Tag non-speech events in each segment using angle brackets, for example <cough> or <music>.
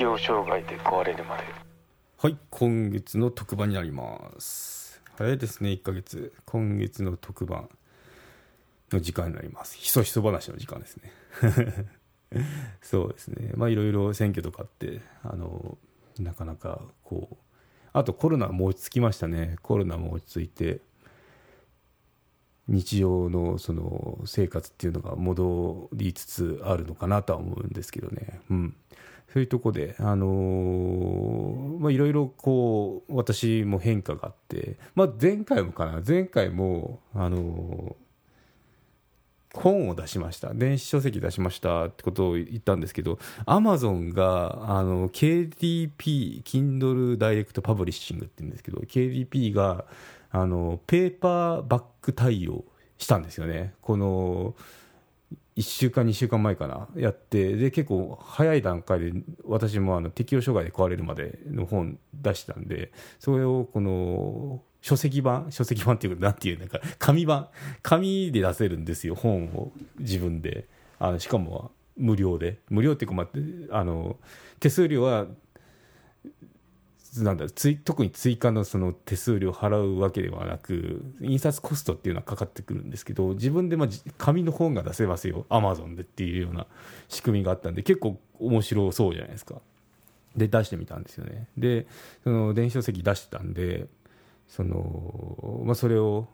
適応障害で壊れるまで。はい今月の特番になります。早いですね1ヶ月。今月の特番の時間になります。ひそひそ話の時間ですね。<laughs> そうですね。まあいろいろ選挙とかってあのなかなかこうあとコロナも落ち着きましたね。コロナも落ち着いて日常のその生活っていうのが戻りつつあるのかなとは思うんですけどね、うん、そういうとこで、あのー、まあ、いろいろこう私も変化があって、まあ、前回もかな。前回も、あのー、本を出しました。電子書籍出しましたってことを言ったんですけどアマゾンがあの KDP Kindle ダイレクトパブリッシングって言うんですけど KDP があのペーパーバッグ対応したんですよね。この1週間2週間前かなやってで結構早い段階で私もあの適応障害で壊れるまでの本出したんでそれをこの書籍版書籍版っていうかなんていうなんか紙版紙で出せるんですよ本を自分で。あのしかも無料で。無料っていうか、まあ、あの手数料はなんだつい特に追加のその手数料払うわけではなく印刷コストっていうのはかかってくるんですけど自分でまあ紙の本が出せますよ。アマゾンでっていうような仕組みがあったんで結構面白そうじゃないですか。で出してみたんですよね。でその電子書籍出してたんでその、まあ、それを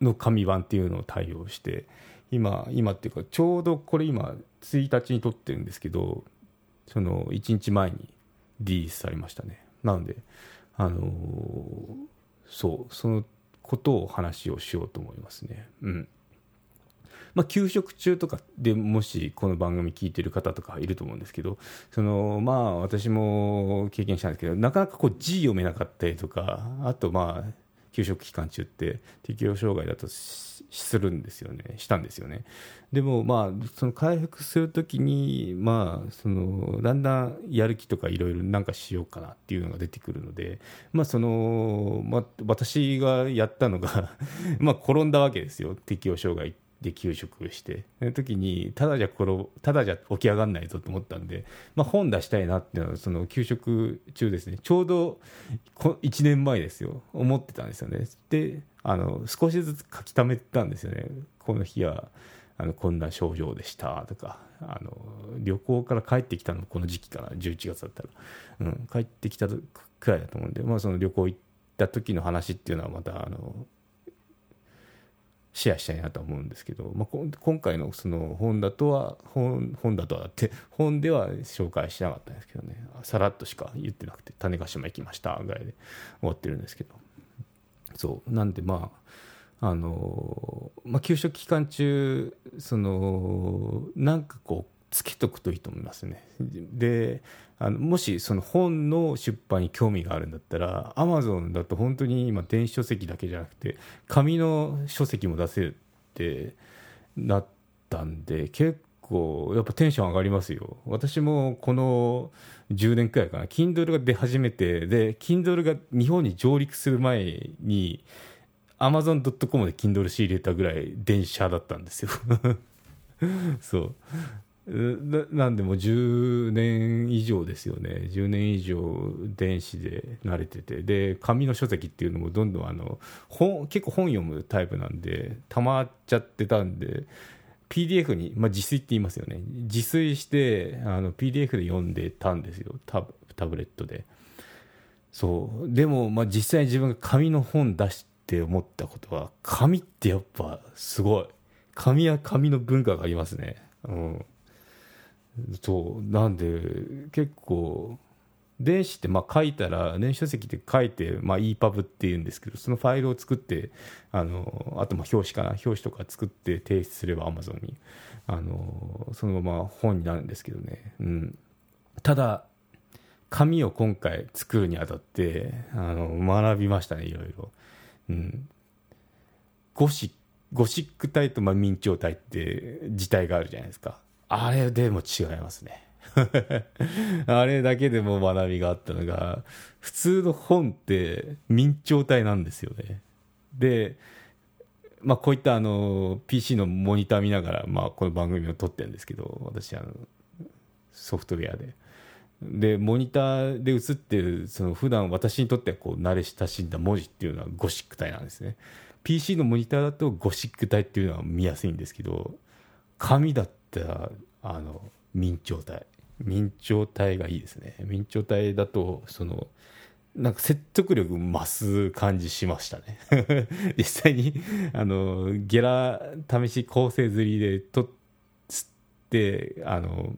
の紙版っていうのを対応して今今っていうかちょうどこれ今1日に撮ってるんですけどその1日前にリリースされましたね。なのであのー、そうそのことを話をしようと思いますね。うん。まあ、給食中とかでもしこの番組聞いてる方とかいると思うんですけどそのまあ私も経験したんですけどなかなかこう字読めなかったりとかあとまあ休職期間中って適応障害だとするんですよね。したんですよね。でもまあその回復するときにまあそのだんだんやる気とかいろいろなんかしようかなっていうのが出てくるのでまあその、まあ、私がやったのが <laughs> まあ転んだわけですよ。適応障害って。で給食してその時にただじゃこただじゃ起き上がんないぞと思ったんで、まあ、本出したいなっていうのはその給食中ですね。ちょうど1年前ですよ。思ってたんですよね。であの少しずつ書き溜めてたんですよね。この日はあのこんな症状でした。とかあの旅行から帰ってきたのこの時期かな11月だったら、うん、帰ってきたくらいだと思うんで、まあ、その旅行行った時の話っていうのはまたあのシェアしたいなと思うんですけど、まあ、今回のその本だとは本本だとはって本では紹介しなかったんですけどね。さらっとしか言ってなくて種子島行きましたぐらいで終わってるんですけど。そう。なんでまああのまあ給食期間中そのなんかこうつけとくといいと思いますね。であのもしその本の出版に興味があるんだったらアマゾンだと本当に今電子書籍だけじゃなくて紙の書籍も出せるってなったんで結構やっぱテンション上がりますよ。私もこの10年くらいかな。Kindle が出始めてで Kindle が日本に上陸する前に Amazon.com で Kindle 仕入れたぐらい電車だったんですよ。<laughs> そう。なんでも10年以上ですよね。10年以上電子で慣れてて。で紙の書籍っていうのもどんどんあの本結構本読むタイプなんで溜まっちゃってたんで PDF に、まあ、自炊って言いますよね。自炊してあの PDF で読んでたんですよ。タタブレットで。そう。でも、まあ、実際に自分が紙の本出して思ったことは紙ってやっぱすごい。紙は紙の文化がありますね。うん。そうなんで結構電子ってまあ書いたら電子書籍って書いて、まあ、EPUB っていうんですけどそのファイルを作ってあのあとまあ表紙かな表紙とか作って提出すれば Amazon にあのそのまま本になるんですけどね、うん、ただ紙を今回作るにあたってあの学びましたねいろいろ、うん、ゴシゴシック体とまあ明朝体って字体があるじゃないですか。あれでも違いますね。<laughs> あれだけでも学びがあったのが、普通の本って明朝体なんですよね。で、まあ、こういったあの PC のモニター見ながら、まあ、この番組を撮ってるんですけど、私あの、ソフトウェアで。でモニターで映ってるその普段私にとってはこう慣れ親しんだ文字っていうのはゴシック体なんですね PC のモニターだとゴシック体っていうのは見やすいんですけど紙だったあの明朝体。明朝体がいいですね。明朝体だとそのなんか説得力増す感じしましたね。<laughs> 実際にあのゲラ試し構成釣りで撮ってあの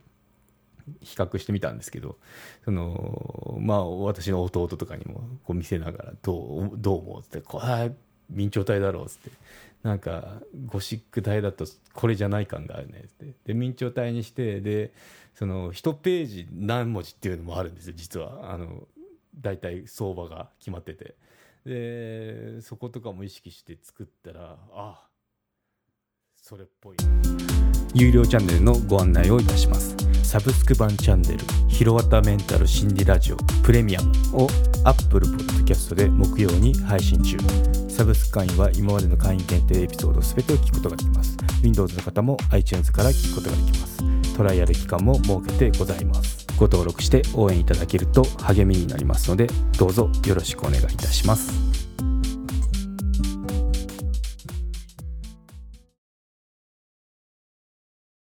比較してみたんですけどそのまあ私の弟とかにもこう見せながらどうどう思うってこれ明朝体だろうっつってなんかゴシック体だとこれじゃない感があるね。ってで明朝体にしてでその1ページ何文字っていうのもあるんですよ実は。あの大体相場が決まってて。でそことかも意識して作ったらあそれっぽい。有料チャンネルのご案内をいたします。サブスク版チャンネル「ひろわたメンタル心理ラジオプレミアム」を Apple Podcast で木曜に配信中。サブスク会員は今までの会員限定エピソード全てを聞くことができます。Windows の方も iTunes から聞くことができます。トライアル期間も設けてございます。ご登録して応援いただけると励みになりますのでどうぞよろしくお願いいたします。